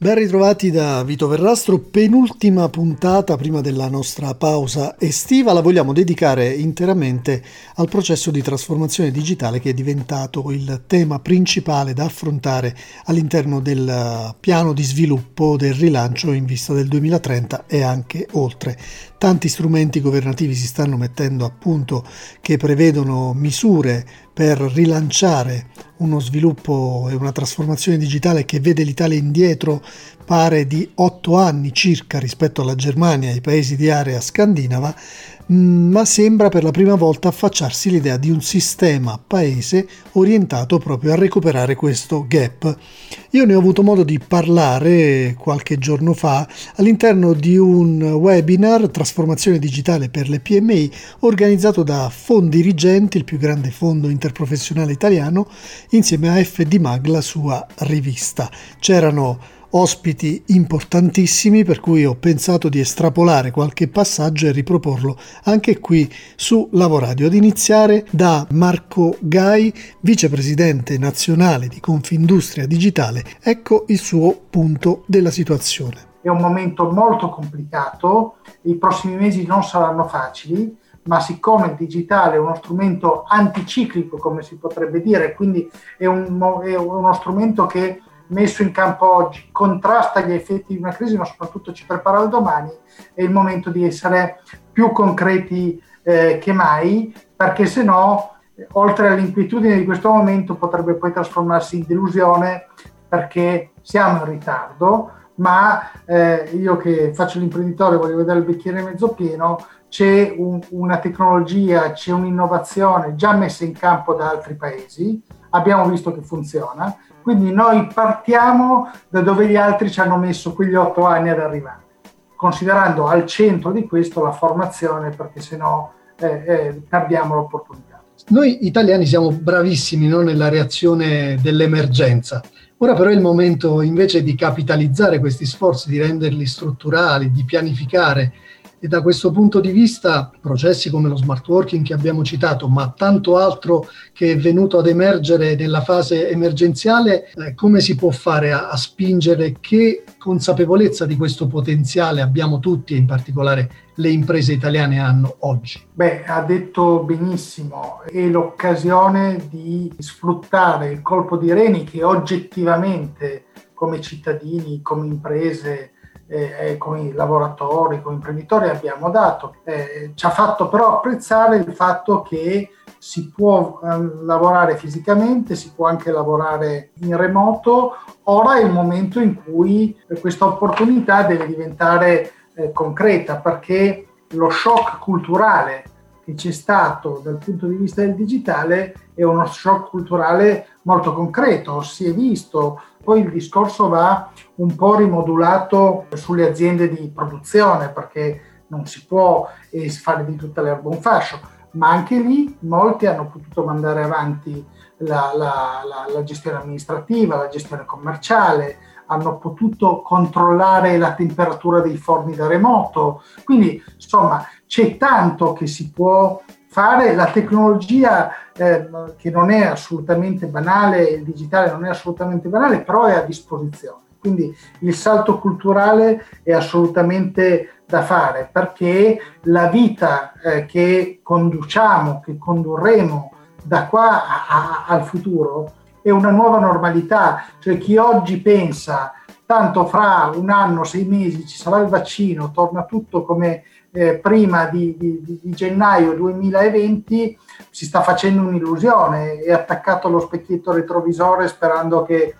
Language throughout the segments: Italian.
Ben ritrovati da Vito Verrastro, penultima puntata prima della nostra pausa estiva, la vogliamo dedicare interamente al processo di trasformazione digitale che è diventato il tema principale da affrontare all'interno del piano di sviluppo del rilancio in vista del 2030 e anche oltre. Tanti strumenti governativi si stanno mettendo a punto che prevedono misure per rilanciare uno sviluppo e una trasformazione digitale che vede l'Italia indietro pare di otto anni circa rispetto alla Germania e ai paesi di area scandinava, mm, ma sembra per la prima volta affacciarsi l'idea di un sistema paese orientato proprio a recuperare questo gap. Io ne ho avuto modo di parlare qualche giorno fa all'interno di un webinar Trasformazione digitale per le PMI organizzato da Fondi Rigenti, il più grande fondo interprofessionale italiano, insieme a FD Mag, la sua rivista. C'erano ospiti importantissimi per cui ho pensato di estrapolare qualche passaggio e riproporlo anche qui su Lavoradio, ad iniziare da Marco Gai, vicepresidente nazionale di Confindustria Digitale. Ecco il suo punto della situazione. È un momento molto complicato, i prossimi mesi non saranno facili, ma siccome il digitale è uno strumento anticiclico, come si potrebbe dire, quindi è, un, è uno strumento che messo in campo oggi contrasta gli effetti di una crisi, ma soprattutto ci prepara al domani, è il momento di essere più concreti eh, che mai, perché se no, oltre all'inquietudine di questo momento, potrebbe poi trasformarsi in delusione perché siamo in ritardo, ma eh, io che faccio l'imprenditore voglio vedere il bicchiere mezzo pieno, c'è un, una tecnologia, c'è un'innovazione già messa in campo da altri paesi, abbiamo visto che funziona, quindi noi partiamo da dove gli altri ci hanno messo quegli otto anni ad arrivare, considerando al centro di questo la formazione, perché se no eh, eh, perdiamo l'opportunità. Noi italiani siamo bravissimi no, nella reazione dell'emergenza. Ora però è il momento invece di capitalizzare questi sforzi, di renderli strutturali, di pianificare e da questo punto di vista processi come lo smart working che abbiamo citato, ma tanto altro che è venuto ad emergere nella fase emergenziale, eh, come si può fare a, a spingere? Che consapevolezza di questo potenziale abbiamo tutti e in particolare le imprese italiane hanno oggi? Beh, ha detto benissimo, è l'occasione di sfruttare il colpo di reni che oggettivamente come cittadini, come imprese, eh, con i lavoratori, con gli imprenditori abbiamo dato. Eh, ci ha fatto però apprezzare il fatto che si può eh, lavorare fisicamente, si può anche lavorare in remoto. Ora è il momento in cui questa opportunità deve diventare eh, concreta perché lo shock culturale che c'è stato dal punto di vista del digitale è uno shock culturale molto concreto, si è visto, poi il discorso va un po' rimodulato sulle aziende di produzione perché non si può eh, fare di tutta l'erba un fascio, ma anche lì molti hanno potuto mandare avanti la, la, la, la gestione amministrativa, la gestione commerciale, hanno potuto controllare la temperatura dei forni da remoto. Quindi, insomma, c'è tanto che si può fare. La tecnologia, eh, che non è assolutamente banale, il digitale non è assolutamente banale, però è a disposizione. Quindi il salto culturale è assolutamente da fare perché la vita eh, che conduciamo, che condurremo da qua a, a, al futuro è una nuova normalità. Cioè chi oggi pensa tanto fra un anno, sei mesi ci sarà il vaccino, torna tutto come eh, prima di, di, di, gennaio 2020 si sta facendo un'illusione, è attaccato allo specchietto retrovisore sperando che,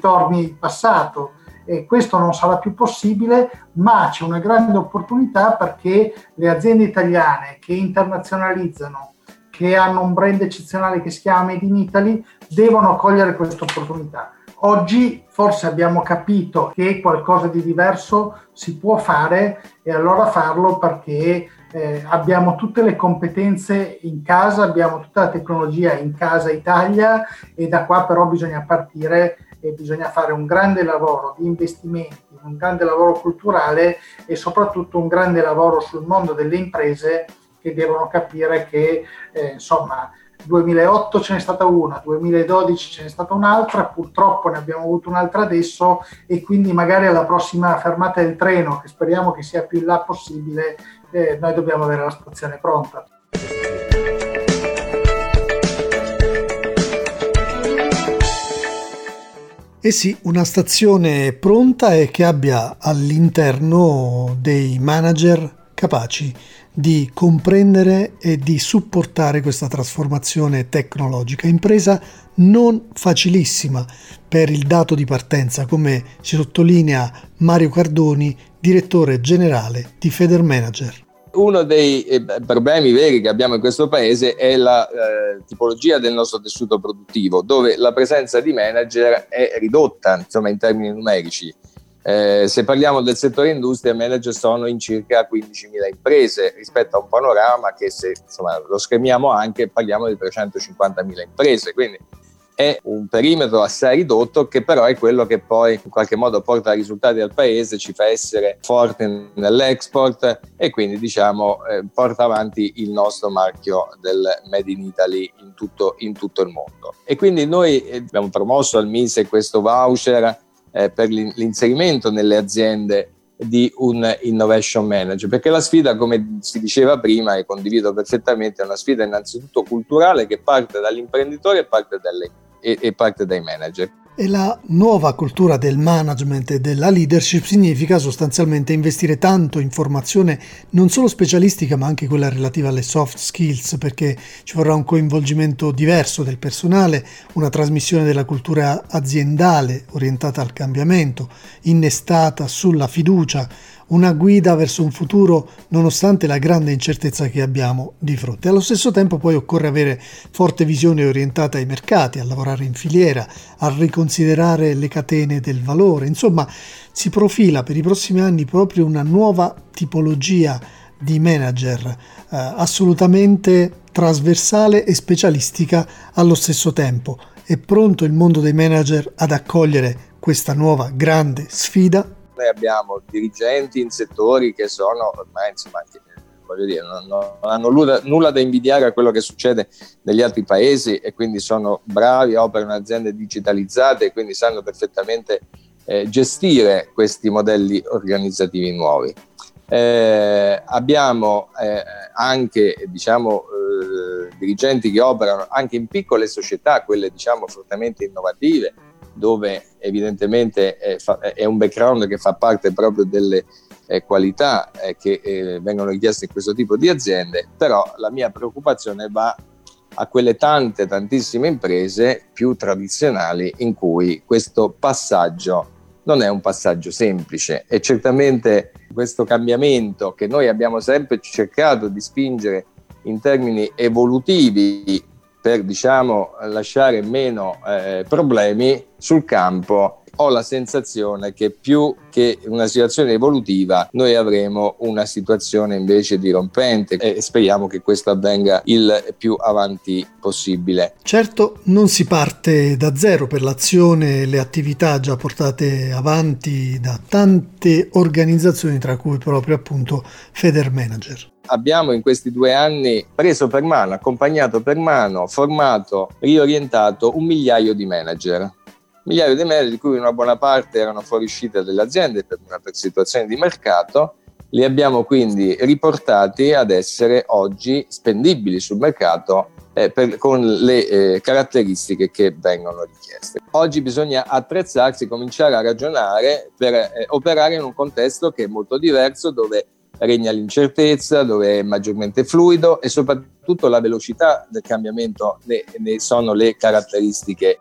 torni il passato. E questo non sarà più possibile, ma c'è una grande opportunità perché le aziende italiane che internazionalizzano, che hanno un brand eccezionale che si chiama Made in Italy, devono cogliere questa opportunità Oggi forse abbiamo capito che qualcosa di diverso si può fare e allora farlo perché eh, abbiamo tutte le competenze in casa, abbiamo tutta la tecnologia in casa Italia e da qua però bisogna partire e bisogna fare un grande lavoro di investimenti, un grande lavoro culturale e soprattutto un grande lavoro sul mondo delle imprese che devono capire che eh, insomma 2008 ce n'è stata una, 2012 ce n'è stata un'altra, purtroppo ne abbiamo avuto un'altra adesso e quindi magari alla prossima fermata del treno, che speriamo che sia più in là possibile, eh, noi dobbiamo avere la stazione pronta. Eh sì, una stazione pronta e che abbia all'interno dei manager capaci di comprendere e di supportare questa trasformazione tecnologica, impresa non facilissima per il dato di partenza, come ci sottolinea Mario Cardoni, direttore generale di Feder Manager. Uno dei eh, problemi veri che abbiamo in questo paese è la eh, tipologia del nostro tessuto produttivo, dove la presenza di manager è ridotta insomma, in termini numerici. Eh, se parliamo del settore industria, manager sono in circa 15.000 imprese rispetto a un panorama che se insomma, lo schermiamo anche parliamo di 350.000 imprese, quindi è un perimetro assai ridotto che però è quello che poi in qualche modo porta risultati al paese, ci fa essere forti nell'export e quindi diciamo eh, porta avanti il nostro marchio del Made in Italy in tutto, in tutto il mondo. E quindi noi eh, abbiamo promosso al MISE questo voucher eh, per l'inserimento nelle aziende di un innovation manager, perché la sfida, come si diceva prima e condivido perfettamente, è una sfida innanzitutto culturale che parte dall'imprenditore e parte, dalle, e, e parte dai manager. E la nuova cultura del management e della leadership significa sostanzialmente investire tanto in formazione non solo specialistica ma anche quella relativa alle soft skills perché ci vorrà un coinvolgimento diverso del personale, una trasmissione della cultura aziendale orientata al cambiamento, innestata sulla fiducia, una guida verso un futuro nonostante la grande incertezza che abbiamo di fronte. Allo stesso tempo poi occorre avere forte visione orientata ai mercati, a lavorare in filiera, a riconsiderare le catene del valore, insomma si profila per i prossimi anni proprio una nuova tipologia di manager eh, assolutamente trasversale e specialistica allo stesso tempo. È pronto il mondo dei manager ad accogliere questa nuova grande sfida? Noi abbiamo dirigenti in settori che sono ormai, insomma, voglio dire, non, non hanno nulla, nulla, da invidiare a quello che succede negli altri paesi e quindi sono bravi, operano aziende digitalizzate e quindi sanno perfettamente eh, gestire questi modelli organizzativi nuovi. Eh, abbiamo eh, anche diciamo, eh, dirigenti che operano anche in piccole società, quelle diciamo fortemente innovative, dove evidentemente è, è, un background che fa parte proprio delle eh, qualità eh, che eh, vengono richieste in questo tipo di aziende, però la mia preoccupazione va a quelle tante, tantissime imprese più tradizionali in cui questo passaggio non è un passaggio semplice. E certamente questo cambiamento che noi abbiamo sempre cercato di spingere in termini evolutivi per diciamo, lasciare meno eh, problemi sul campo ho la sensazione che più che una situazione evolutiva noi avremo una situazione invece dirompente e speriamo che questo avvenga il più avanti possibile. Certo non si parte da zero per l'azione e le attività già portate avanti da tante organizzazioni tra cui proprio appunto Feder Manager abbiamo in questi due anni preso per mano, accompagnato per mano, formato, riorientato un migliaio di manager. Migliaio di manager di cui una buona parte erano fuoriuscite dalle aziende per una per situazione di mercato, li abbiamo quindi riportati ad essere oggi spendibili sul mercato eh, per, con le eh, caratteristiche che vengono richieste. Oggi bisogna attrezzarsi, cominciare a ragionare per eh, operare in un contesto che è molto diverso, dove regna l'incertezza, dove è maggiormente fluido e soprattutto la velocità del cambiamento ne, ne sono le caratteristiche.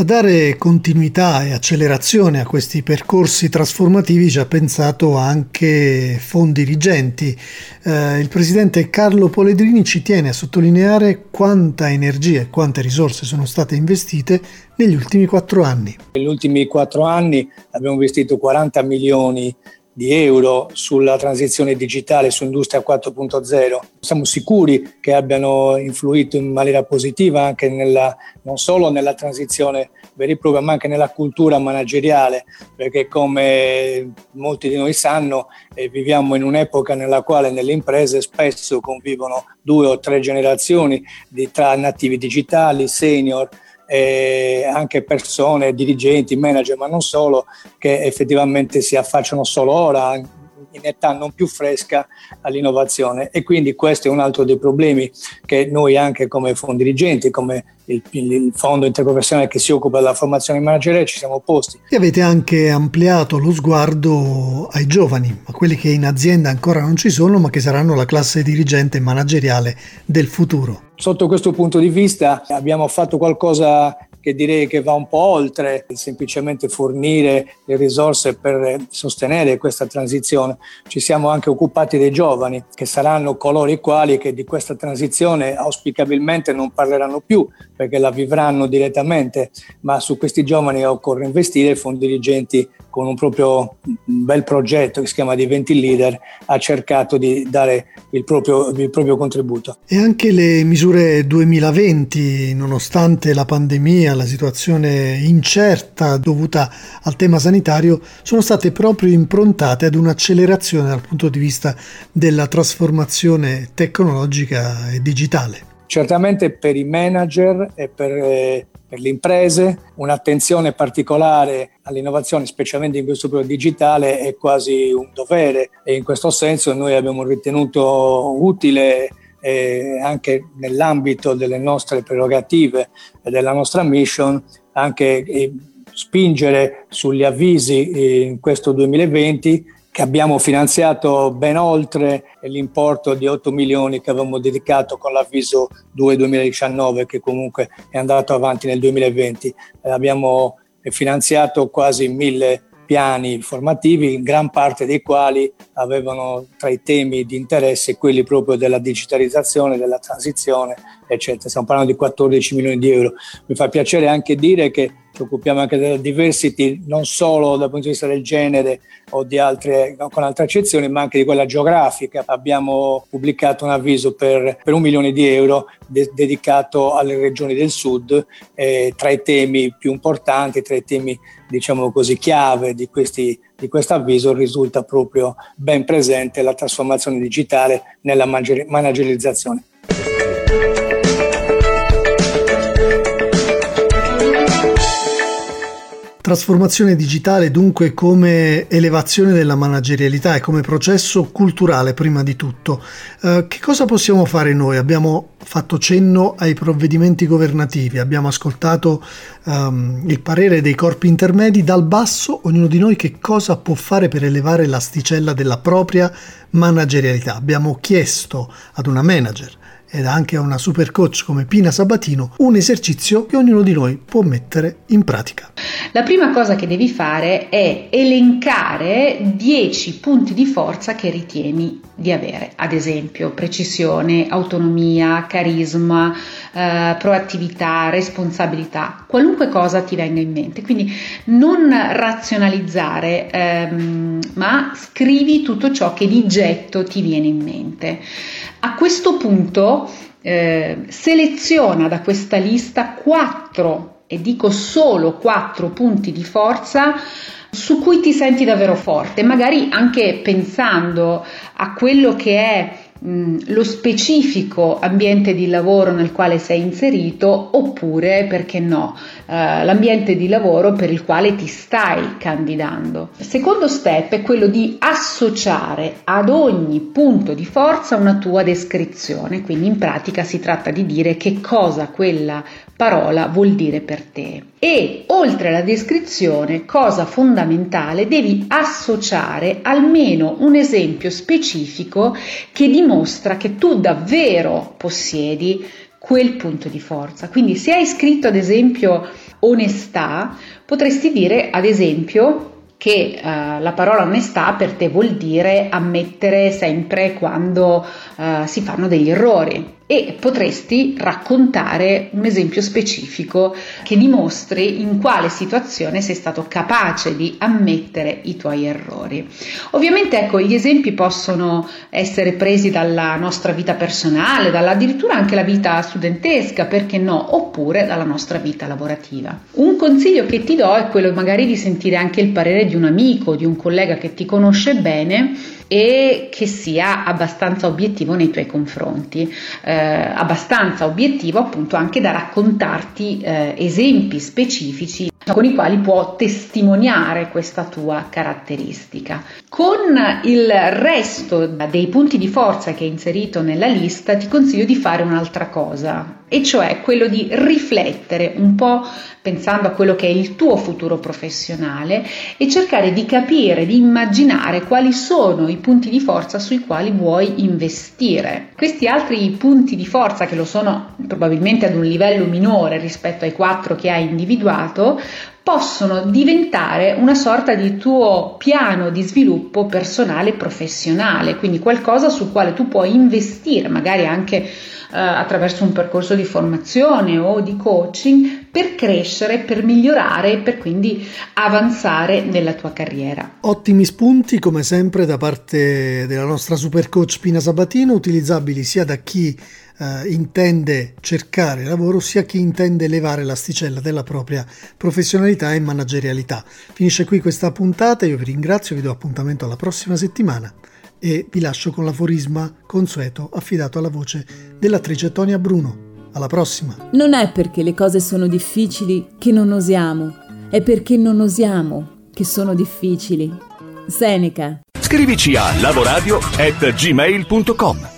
A dare continuità e accelerazione a questi percorsi trasformativi ci ha pensato anche Fondi Rigenti. Eh, il presidente Carlo Poledrini ci tiene a sottolineare quanta energia e quante risorse sono state investite negli ultimi quattro anni. Negli ultimi quattro anni abbiamo investito 40 milioni di euro sulla transizione digitale, su Industria 4.0. Siamo sicuri che abbiano influito in maniera positiva anche nella, non solo nella transizione vera e propria, ma anche nella cultura manageriale, perché come molti di noi sanno, eh, viviamo in un'epoca nella quale nelle imprese spesso convivono due o tre generazioni di, tra nativi digitali, senior, eh, anche persone, dirigenti, manager, ma non solo, che effettivamente si affacciano solo ora, in età non più fresca, all'innovazione. E quindi questo è un altro dei problemi che noi anche come fondi dirigenti, come il, il, fondo interprofessionale che si occupa della formazione manageriale ci siamo posti. E avete anche ampliato lo sguardo ai giovani, a quelli che in azienda ancora non ci sono ma che saranno la classe dirigente manageriale del futuro. Sotto questo punto di vista abbiamo fatto qualcosa che direi che va un po' oltre semplicemente fornire le risorse per sostenere questa transizione. Ci siamo anche occupati dei giovani, che saranno coloro i quali che di questa transizione auspicabilmente non parleranno più, perché la vivranno direttamente, ma su questi giovani occorre investire. I fondi dirigenti con un proprio bel progetto che si chiama Diventi Leader ha cercato di dare il proprio, il proprio contributo. E anche le misure 2020, nonostante la pandemia, la situazione incerta dovuta al tema sanitario, sono state proprio improntate ad un'accelerazione dal punto di vista della trasformazione tecnologica e digitale. Certamente per i manager e per, eh, per, le imprese un'attenzione particolare all'innovazione, specialmente in questo periodo digitale, è quasi un dovere e in questo senso noi abbiamo ritenuto utile eh, anche nell'ambito delle nostre prerogative e della nostra mission anche eh, spingere sugli avvisi in questo 2020 che abbiamo finanziato ben oltre l'importo di 8 milioni che avevamo dedicato con l'avviso 2 2019 che comunque è andato avanti nel 2020. Eh, abbiamo finanziato quasi mille piani formativi, gran parte dei quali avevano tra i temi di interesse quelli proprio della digitalizzazione, della transizione, eccetera. Stiamo parlando di 14 milioni di euro. Mi fa piacere anche dire che ci occupiamo anche della diversity, non solo dal punto di vista del genere o di altre, con altre eccezioni, ma anche di quella geografica. Abbiamo pubblicato un avviso per, per un milione di euro de- dedicato alle regioni del sud, eh, tra i temi più importanti, tra i temi diciamo così chiave di, questi, di questo avviso risulta proprio ben presente la trasformazione digitale nella managerializzazione. Trasformazione digitale dunque come elevazione della managerialità e come processo culturale prima di tutto. Eh, che cosa possiamo fare noi? Abbiamo fatto cenno ai provvedimenti governativi, abbiamo ascoltato um, il parere dei corpi intermedi. Dal basso ognuno di noi che cosa può fare per elevare l'asticella della propria managerialità. Abbiamo chiesto ad una manager ed anche a una super coach come Pina Sabatino un esercizio che ognuno di noi può mettere in pratica. La prima cosa che devi fare è elencare 10 punti di forza che ritieni di avere, ad esempio precisione, autonomia, carisma, eh, proattività, responsabilità, qualunque cosa ti venga in mente. Quindi non razionalizzare, ehm, ma scrivi tutto ciò che di getto ti viene in mente. A questo punto eh, seleziona da questa lista quattro, e dico solo quattro punti di forza su cui ti senti davvero forte, magari anche pensando a quello che è lo specifico ambiente di lavoro nel quale sei inserito oppure, perché no, eh, l'ambiente di lavoro per il quale ti stai candidando. Il secondo step è quello di associare ad ogni punto di forza una tua descrizione, quindi in pratica si tratta di dire che cosa quella parola vuol dire per te. E oltre alla descrizione, cosa fondamentale, devi associare almeno un esempio specifico che dimostra che tu davvero possiedi quel punto di forza. Quindi se hai scritto ad esempio onestà, potresti dire ad esempio che uh, la parola onestà per te vuol dire ammettere sempre quando uh, si fanno degli errori e potresti raccontare un esempio specifico che dimostri in quale situazione sei stato capace di ammettere i tuoi errori. Ovviamente ecco, gli esempi possono essere presi dalla nostra vita personale, dalla, addirittura anche la vita studentesca, perché no, oppure dalla nostra vita lavorativa. Un consiglio che ti do è quello magari di sentire anche il parere di un amico, di un collega che ti conosce bene e che sia abbastanza obiettivo nei tuoi confronti, eh, abbastanza obiettivo appunto anche da raccontarti eh, esempi specifici con i quali può testimoniare questa tua caratteristica. Con il resto dei punti di forza che hai inserito nella lista ti consiglio di fare un'altra cosa, e cioè quello di riflettere un po' pensando a quello che è il tuo futuro professionale e cercare di capire, di immaginare quali sono i punti di forza sui quali vuoi investire. Questi altri punti di forza, che lo sono probabilmente ad un livello minore rispetto ai quattro che hai individuato, possono diventare una sorta di tuo piano di sviluppo personale e professionale, quindi qualcosa sul quale tu puoi investire, magari anche eh, attraverso un percorso di formazione o di coaching per crescere, per migliorare e per quindi avanzare nella tua carriera. Ottimi spunti come sempre da parte della nostra super coach Pina Sabatino, utilizzabili sia da chi eh, intende cercare lavoro sia chi intende levare l'asticella della propria professionalità e managerialità. Finisce qui questa puntata, io vi ringrazio, vi do appuntamento alla prossima settimana e vi lascio con l'aforisma consueto affidato alla voce dell'attrice Tonia Bruno. Alla prossima! Non è perché le cose sono difficili che non osiamo, è perché non osiamo che sono difficili. Seneca. Scrivici a lavoradio@gmail.com.